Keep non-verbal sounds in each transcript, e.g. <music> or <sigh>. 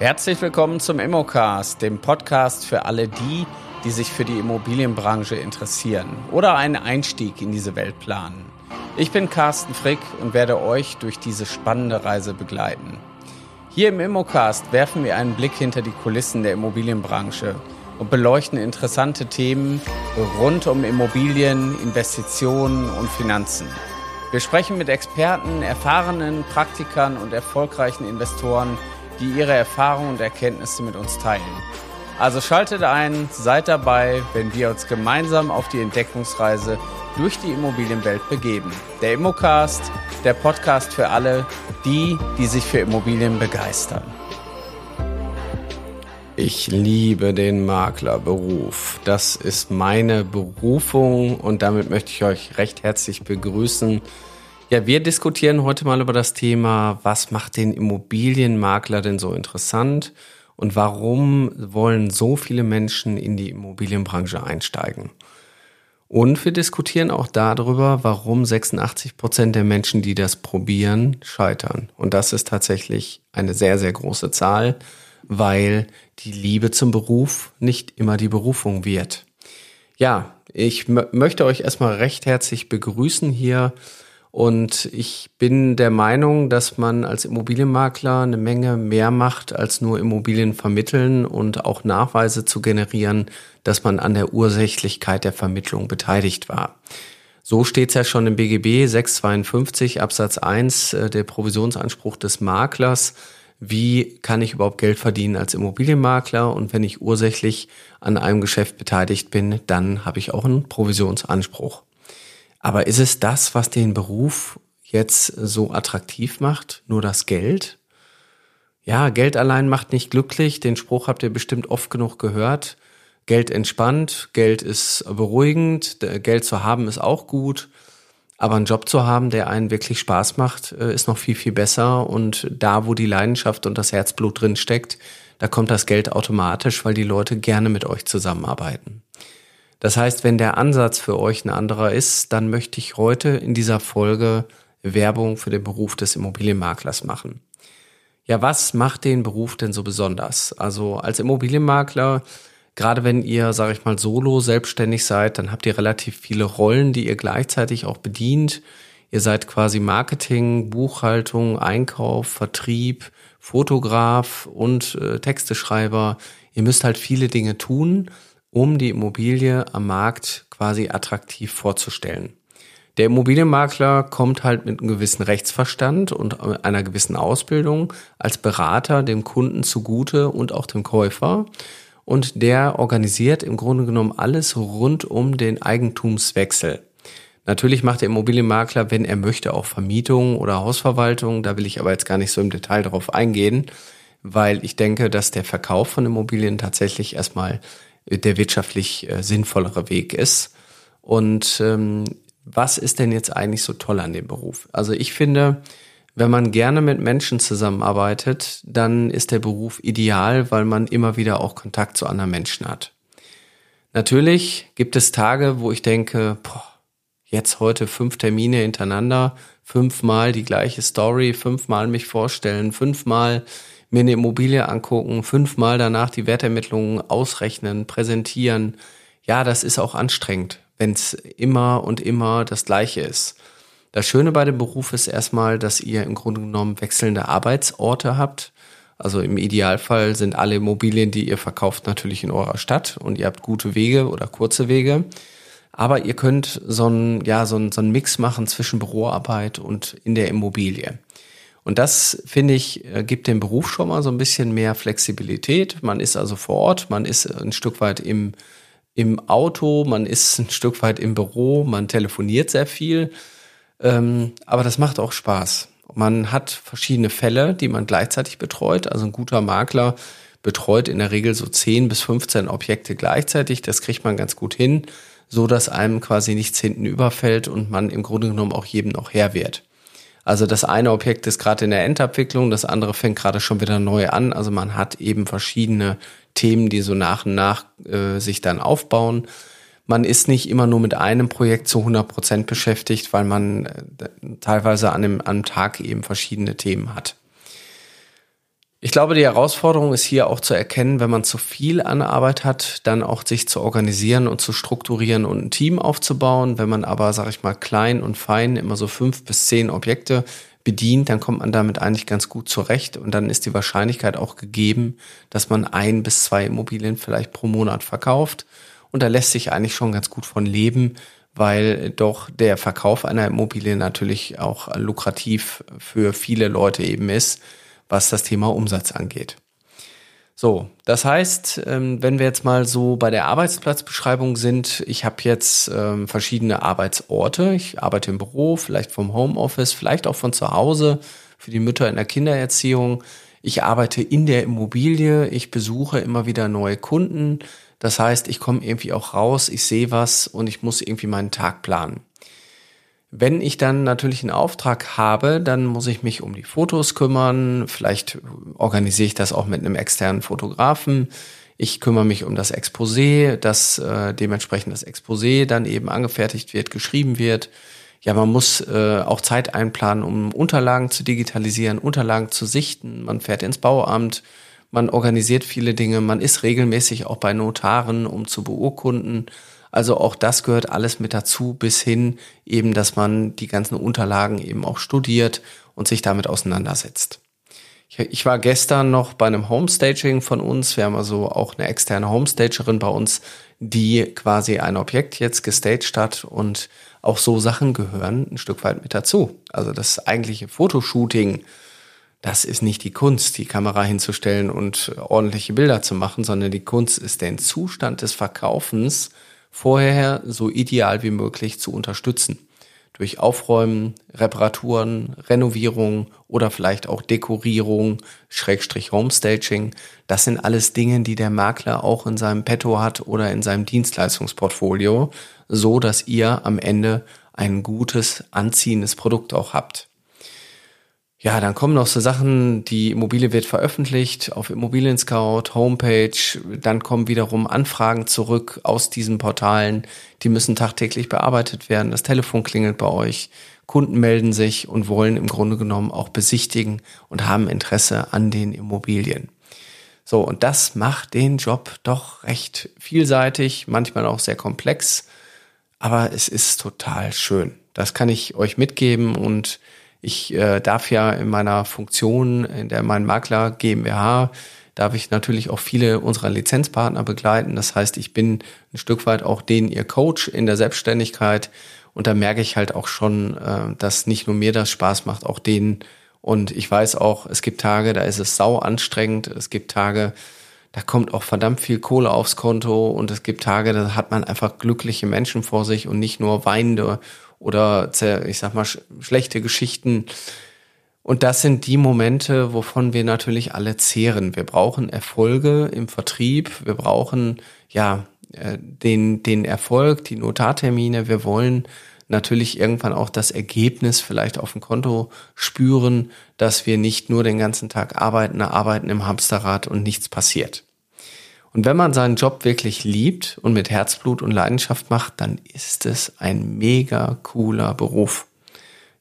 Herzlich willkommen zum Immocast, dem Podcast für alle die, die sich für die Immobilienbranche interessieren oder einen Einstieg in diese Welt planen. Ich bin Carsten Frick und werde euch durch diese spannende Reise begleiten. Hier im Immocast werfen wir einen Blick hinter die Kulissen der Immobilienbranche und beleuchten interessante Themen rund um Immobilien, Investitionen und Finanzen. Wir sprechen mit Experten, erfahrenen Praktikern und erfolgreichen Investoren, die ihre Erfahrungen und Erkenntnisse mit uns teilen. Also schaltet ein, seid dabei, wenn wir uns gemeinsam auf die Entdeckungsreise durch die Immobilienwelt begeben. Der Immocast, der Podcast für alle, die, die sich für Immobilien begeistern. Ich liebe den Maklerberuf. Das ist meine Berufung und damit möchte ich euch recht herzlich begrüßen. Ja, wir diskutieren heute mal über das Thema, was macht den Immobilienmakler denn so interessant und warum wollen so viele Menschen in die Immobilienbranche einsteigen. Und wir diskutieren auch darüber, warum 86 Prozent der Menschen, die das probieren, scheitern. Und das ist tatsächlich eine sehr, sehr große Zahl, weil die Liebe zum Beruf nicht immer die Berufung wird. Ja, ich möchte euch erstmal recht herzlich begrüßen hier und ich bin der Meinung, dass man als Immobilienmakler eine Menge mehr macht, als nur Immobilien vermitteln und auch Nachweise zu generieren, dass man an der Ursächlichkeit der Vermittlung beteiligt war. So steht es ja schon im BGB 652 Absatz 1 äh, der Provisionsanspruch des Maklers. Wie kann ich überhaupt Geld verdienen als Immobilienmakler? Und wenn ich ursächlich an einem Geschäft beteiligt bin, dann habe ich auch einen Provisionsanspruch. Aber ist es das, was den Beruf jetzt so attraktiv macht? Nur das Geld? Ja, Geld allein macht nicht glücklich. Den Spruch habt ihr bestimmt oft genug gehört. Geld entspannt, Geld ist beruhigend, Geld zu haben ist auch gut. Aber einen Job zu haben, der einen wirklich Spaß macht, äh, ist noch viel, viel besser. Und da, wo die Leidenschaft und das Herzblut drin steckt, da kommt das Geld automatisch, weil die Leute gerne mit euch zusammenarbeiten. Das heißt, wenn der Ansatz für euch ein anderer ist, dann möchte ich heute in dieser Folge Werbung für den Beruf des Immobilienmaklers machen. Ja, was macht den Beruf denn so besonders? Also als Immobilienmakler, gerade wenn ihr, sage ich mal, solo selbstständig seid, dann habt ihr relativ viele Rollen, die ihr gleichzeitig auch bedient. Ihr seid quasi Marketing, Buchhaltung, Einkauf, Vertrieb, Fotograf und äh, Texteschreiber. Ihr müsst halt viele Dinge tun um die Immobilie am Markt quasi attraktiv vorzustellen. Der Immobilienmakler kommt halt mit einem gewissen Rechtsverstand und einer gewissen Ausbildung als Berater dem Kunden zugute und auch dem Käufer. Und der organisiert im Grunde genommen alles rund um den Eigentumswechsel. Natürlich macht der Immobilienmakler, wenn er möchte, auch Vermietung oder Hausverwaltung. Da will ich aber jetzt gar nicht so im Detail darauf eingehen, weil ich denke, dass der Verkauf von Immobilien tatsächlich erstmal der wirtschaftlich äh, sinnvollere Weg ist. Und ähm, was ist denn jetzt eigentlich so toll an dem Beruf? Also ich finde, wenn man gerne mit Menschen zusammenarbeitet, dann ist der Beruf ideal, weil man immer wieder auch Kontakt zu anderen Menschen hat. Natürlich gibt es Tage, wo ich denke, boah, jetzt heute fünf Termine hintereinander, fünfmal die gleiche Story, fünfmal mich vorstellen, fünfmal mir eine Immobilie angucken, fünfmal danach die Wertermittlungen ausrechnen, präsentieren. Ja, das ist auch anstrengend, wenn es immer und immer das Gleiche ist. Das Schöne bei dem Beruf ist erstmal, dass ihr im Grunde genommen wechselnde Arbeitsorte habt. Also im Idealfall sind alle Immobilien, die ihr verkauft, natürlich in eurer Stadt und ihr habt gute Wege oder kurze Wege. Aber ihr könnt so einen, ja, so einen, so einen Mix machen zwischen Büroarbeit und in der Immobilie. Und das, finde ich, äh, gibt dem Beruf schon mal so ein bisschen mehr Flexibilität. Man ist also vor Ort, man ist ein Stück weit im, im Auto, man ist <laughs> ein Stück weit im Büro, man telefoniert sehr viel. Ähm, aber das macht auch Spaß. Man hat verschiedene Fälle, die man gleichzeitig betreut. Also ein guter Makler betreut in der Regel so 10 bis 15 Objekte gleichzeitig. Das kriegt man ganz gut hin, so dass einem quasi nichts hinten überfällt und man im Grunde genommen auch jedem noch Herr wird. Also das eine Objekt ist gerade in der Endabwicklung, das andere fängt gerade schon wieder neu an. Also man hat eben verschiedene Themen, die so nach und nach äh, sich dann aufbauen. Man ist nicht immer nur mit einem Projekt zu 100 Prozent beschäftigt, weil man äh, teilweise an einem, an einem Tag eben verschiedene Themen hat. Ich glaube, die Herausforderung ist hier auch zu erkennen, wenn man zu viel an Arbeit hat, dann auch sich zu organisieren und zu strukturieren und ein Team aufzubauen. Wenn man aber, sage ich mal, klein und fein immer so fünf bis zehn Objekte bedient, dann kommt man damit eigentlich ganz gut zurecht. Und dann ist die Wahrscheinlichkeit auch gegeben, dass man ein bis zwei Immobilien vielleicht pro Monat verkauft. Und da lässt sich eigentlich schon ganz gut von leben, weil doch der Verkauf einer Immobilie natürlich auch lukrativ für viele Leute eben ist was das Thema Umsatz angeht. So, das heißt, ähm, wenn wir jetzt mal so bei der Arbeitsplatzbeschreibung sind, ich habe jetzt ähm, verschiedene Arbeitsorte. Ich arbeite im Büro, vielleicht vom Homeoffice, vielleicht auch von zu Hause für die Mütter in der Kindererziehung. Ich arbeite in der Immobilie, ich besuche immer wieder neue Kunden. Das heißt, ich komme irgendwie auch raus, ich sehe was und ich muss irgendwie meinen Tag planen. Wenn ich dann natürlich einen Auftrag habe, dann muss ich mich um die Fotos kümmern. Vielleicht organisiere ich das auch mit einem externen Fotografen. Ich kümmere mich um das Exposé, dass äh, dementsprechend das Exposé dann eben angefertigt wird, geschrieben wird. Ja, man muss äh, auch Zeit einplanen, um Unterlagen zu digitalisieren, Unterlagen zu sichten. Man fährt ins Bauamt, man organisiert viele Dinge, man ist regelmäßig auch bei Notaren, um zu beurkunden. Also auch das gehört alles mit dazu, bis hin eben, dass man die ganzen Unterlagen eben auch studiert und sich damit auseinandersetzt. Ich, war gestern noch bei einem Homestaging von uns. Wir haben also auch eine externe Homestagerin bei uns, die quasi ein Objekt jetzt gestaged hat und auch so Sachen gehören ein Stück weit mit dazu. Also das eigentliche Fotoshooting, das ist nicht die Kunst, die Kamera hinzustellen und ordentliche Bilder zu machen, sondern die Kunst ist den Zustand des Verkaufens vorher so ideal wie möglich zu unterstützen. Durch Aufräumen, Reparaturen, Renovierung oder vielleicht auch Dekorierung, Schrägstrich Homestaging. Das sind alles Dinge, die der Makler auch in seinem Petto hat oder in seinem Dienstleistungsportfolio, so dass ihr am Ende ein gutes, anziehendes Produkt auch habt. Ja, dann kommen noch so Sachen, die Immobilie wird veröffentlicht auf Immobilien Scout, Homepage, dann kommen wiederum Anfragen zurück aus diesen Portalen, die müssen tagtäglich bearbeitet werden, das Telefon klingelt bei euch, Kunden melden sich und wollen im Grunde genommen auch besichtigen und haben Interesse an den Immobilien. So, und das macht den Job doch recht vielseitig, manchmal auch sehr komplex, aber es ist total schön. Das kann ich euch mitgeben und ich äh, darf ja in meiner Funktion, in der mein Makler GmbH, darf ich natürlich auch viele unserer Lizenzpartner begleiten. Das heißt, ich bin ein Stück weit auch denen ihr Coach in der Selbstständigkeit. Und da merke ich halt auch schon, äh, dass nicht nur mir das Spaß macht, auch denen. Und ich weiß auch, es gibt Tage, da ist es sau anstrengend. Es gibt Tage, da kommt auch verdammt viel Kohle aufs Konto. Und es gibt Tage, da hat man einfach glückliche Menschen vor sich und nicht nur weinende oder ich sag mal schlechte Geschichten. Und das sind die Momente, wovon wir natürlich alle zehren. Wir brauchen Erfolge im Vertrieb, wir brauchen ja äh, den, den Erfolg, die Notartermine, wir wollen natürlich irgendwann auch das Ergebnis vielleicht auf dem Konto spüren, dass wir nicht nur den ganzen Tag arbeiten, arbeiten im Hamsterrad und nichts passiert. Und wenn man seinen Job wirklich liebt und mit Herzblut und Leidenschaft macht, dann ist es ein mega cooler Beruf.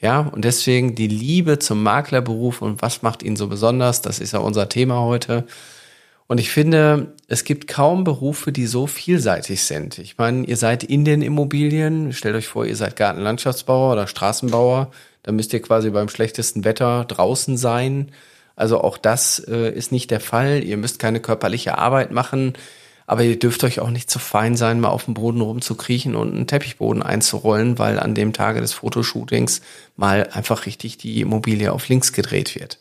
Ja, und deswegen die Liebe zum Maklerberuf und was macht ihn so besonders, das ist ja unser Thema heute. Und ich finde, es gibt kaum Berufe, die so vielseitig sind. Ich meine, ihr seid in den Immobilien, stellt euch vor, ihr seid Gartenlandschaftsbauer oder Straßenbauer, da müsst ihr quasi beim schlechtesten Wetter draußen sein also auch das äh, ist nicht der Fall. Ihr müsst keine körperliche Arbeit machen, aber ihr dürft euch auch nicht zu fein sein, mal auf dem Boden rumzukriechen und einen Teppichboden einzurollen, weil an dem Tage des Fotoshootings mal einfach richtig die Immobilie auf links gedreht wird.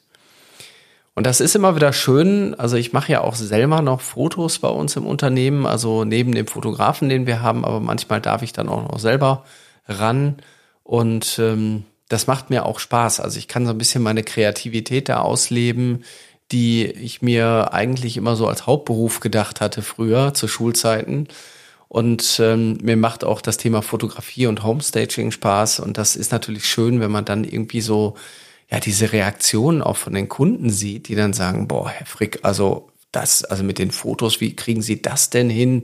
Und das ist immer wieder schön. Also ich mache ja auch selber noch Fotos bei uns im Unternehmen, also neben dem Fotografen, den wir haben, aber manchmal darf ich dann auch noch selber ran. Und ähm, das macht mir auch Spaß. Also ich kann so ein bisschen meine Kreativität da ausleben, die ich mir eigentlich immer so als Hauptberuf gedacht hatte früher zu Schulzeiten. Und ähm, mir macht auch das Thema Fotografie und Homestaging Spaß. Und das ist natürlich schön, wenn man dann irgendwie so, ja, diese Reaktionen auch von den Kunden sieht, die dann sagen, boah, Herr Frick, also das, also mit den Fotos, wie kriegen Sie das denn hin?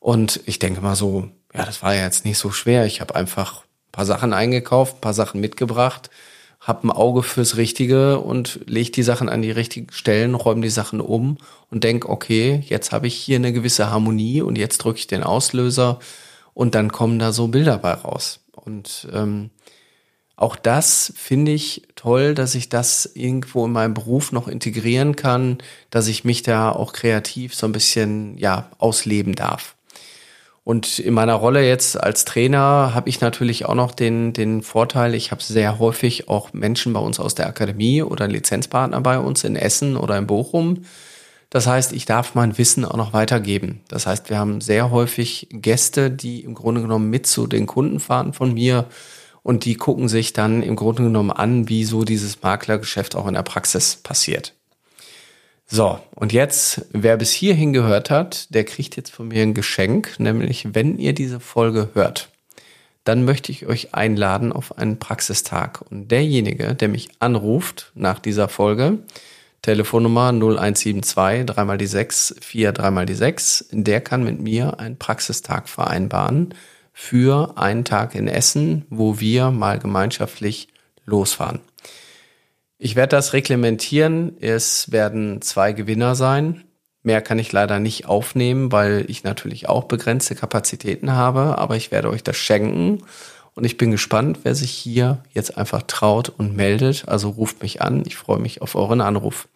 Und ich denke mal so, ja, das war ja jetzt nicht so schwer. Ich habe einfach paar Sachen eingekauft, paar Sachen mitgebracht, habe ein Auge fürs Richtige und lege die Sachen an die richtigen Stellen, räume die Sachen um und denke, okay, jetzt habe ich hier eine gewisse Harmonie und jetzt drücke ich den Auslöser und dann kommen da so Bilder bei raus. Und ähm, auch das finde ich toll, dass ich das irgendwo in meinem Beruf noch integrieren kann, dass ich mich da auch kreativ so ein bisschen ja ausleben darf. Und in meiner Rolle jetzt als Trainer habe ich natürlich auch noch den, den Vorteil, ich habe sehr häufig auch Menschen bei uns aus der Akademie oder Lizenzpartner bei uns in Essen oder in Bochum. Das heißt, ich darf mein Wissen auch noch weitergeben. Das heißt, wir haben sehr häufig Gäste, die im Grunde genommen mit zu den Kunden fahren von mir und die gucken sich dann im Grunde genommen an, wie so dieses Maklergeschäft auch in der Praxis passiert. So, und jetzt, wer bis hierhin gehört hat, der kriegt jetzt von mir ein Geschenk, nämlich wenn ihr diese Folge hört, dann möchte ich euch einladen auf einen Praxistag. Und derjenige, der mich anruft nach dieser Folge, Telefonnummer 0172 3 mal die 6 4 3 mal die 6, der kann mit mir einen Praxistag vereinbaren für einen Tag in Essen, wo wir mal gemeinschaftlich losfahren. Ich werde das reglementieren. Es werden zwei Gewinner sein. Mehr kann ich leider nicht aufnehmen, weil ich natürlich auch begrenzte Kapazitäten habe, aber ich werde euch das schenken. Und ich bin gespannt, wer sich hier jetzt einfach traut und meldet. Also ruft mich an. Ich freue mich auf euren Anruf.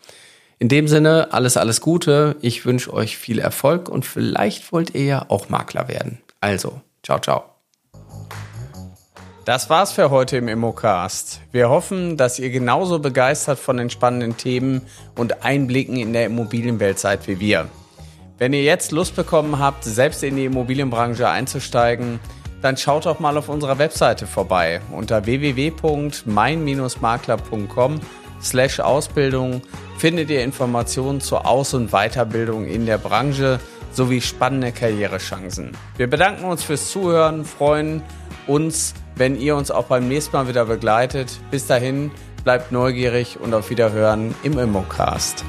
In dem Sinne, alles, alles Gute. Ich wünsche euch viel Erfolg und vielleicht wollt ihr ja auch Makler werden. Also, Ciao, ciao. Das war's für heute im Immocast. Wir hoffen, dass ihr genauso begeistert von den spannenden Themen und Einblicken in der Immobilienwelt seid wie wir. Wenn ihr jetzt Lust bekommen habt, selbst in die Immobilienbranche einzusteigen, dann schaut doch mal auf unserer Webseite vorbei. Unter www.mein-makler.com slash Ausbildung findet ihr Informationen zur Aus- und Weiterbildung in der Branche sowie spannende Karrierechancen. Wir bedanken uns fürs Zuhören, freuen uns, wenn ihr uns auch beim nächsten Mal wieder begleitet. Bis dahin, bleibt neugierig und auf Wiederhören im Immocast.